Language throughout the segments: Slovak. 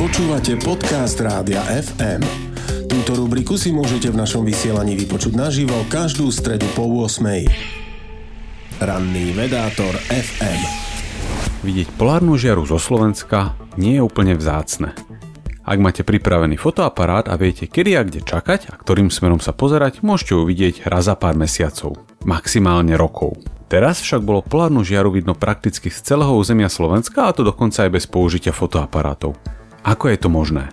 Počúvate podcast Rádia FM. Túto rubriku si môžete v našom vysielaní vypočuť naživo každú stredu po 8. Ranný vedátor FM. Vidieť polárnu žiaru zo Slovenska nie je úplne vzácne. Ak máte pripravený fotoaparát a viete, kedy a kde čakať a ktorým smerom sa pozerať, môžete ju vidieť raz za pár mesiacov, maximálne rokov. Teraz však bolo polárnu žiaru vidno prakticky z celého územia Slovenska a to dokonca aj bez použitia fotoaparátov. Ako je to možné?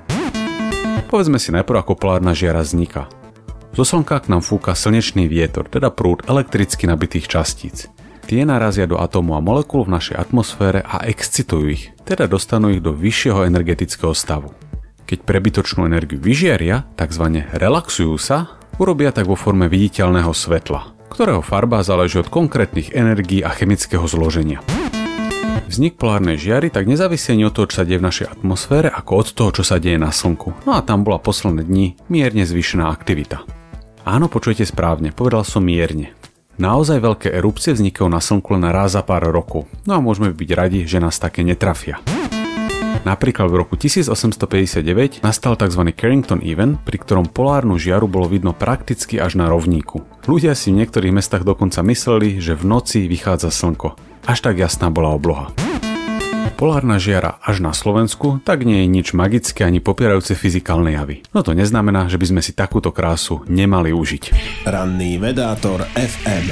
Povedzme si najprv, ako polárna žiara vzniká. Zo slnka k nám fúka slnečný vietor, teda prúd elektricky nabitých častíc. Tie narazia do atómu a molekúl v našej atmosfére a excitujú ich, teda dostanú ich do vyššieho energetického stavu. Keď prebytočnú energiu vyžiaria, tzv. relaxujú sa, urobia tak vo forme viditeľného svetla, ktorého farba záleží od konkrétnych energií a chemického zloženia. Vznik polárnej žiary tak nezávisí ani od toho, čo sa deje v našej atmosfére, ako od toho, čo sa deje na Slnku. No a tam bola posledné dni mierne zvýšená aktivita. Áno, počujete správne, povedal som mierne. Naozaj veľké erupcie vznikajú na Slnku len raz za pár rokov, no a môžeme byť radi, že nás také netrafia. Napríklad v roku 1859 nastal tzv. Carrington Event, pri ktorom polárnu žiaru bolo vidno prakticky až na rovníku. Ľudia si v niektorých mestách dokonca mysleli, že v noci vychádza slnko. Až tak jasná bola obloha. Polárna žiara až na Slovensku tak nie je nič magické ani popierajúce fyzikálne javy. No to neznamená, že by sme si takúto krásu nemali užiť. Ranný vedátor FM.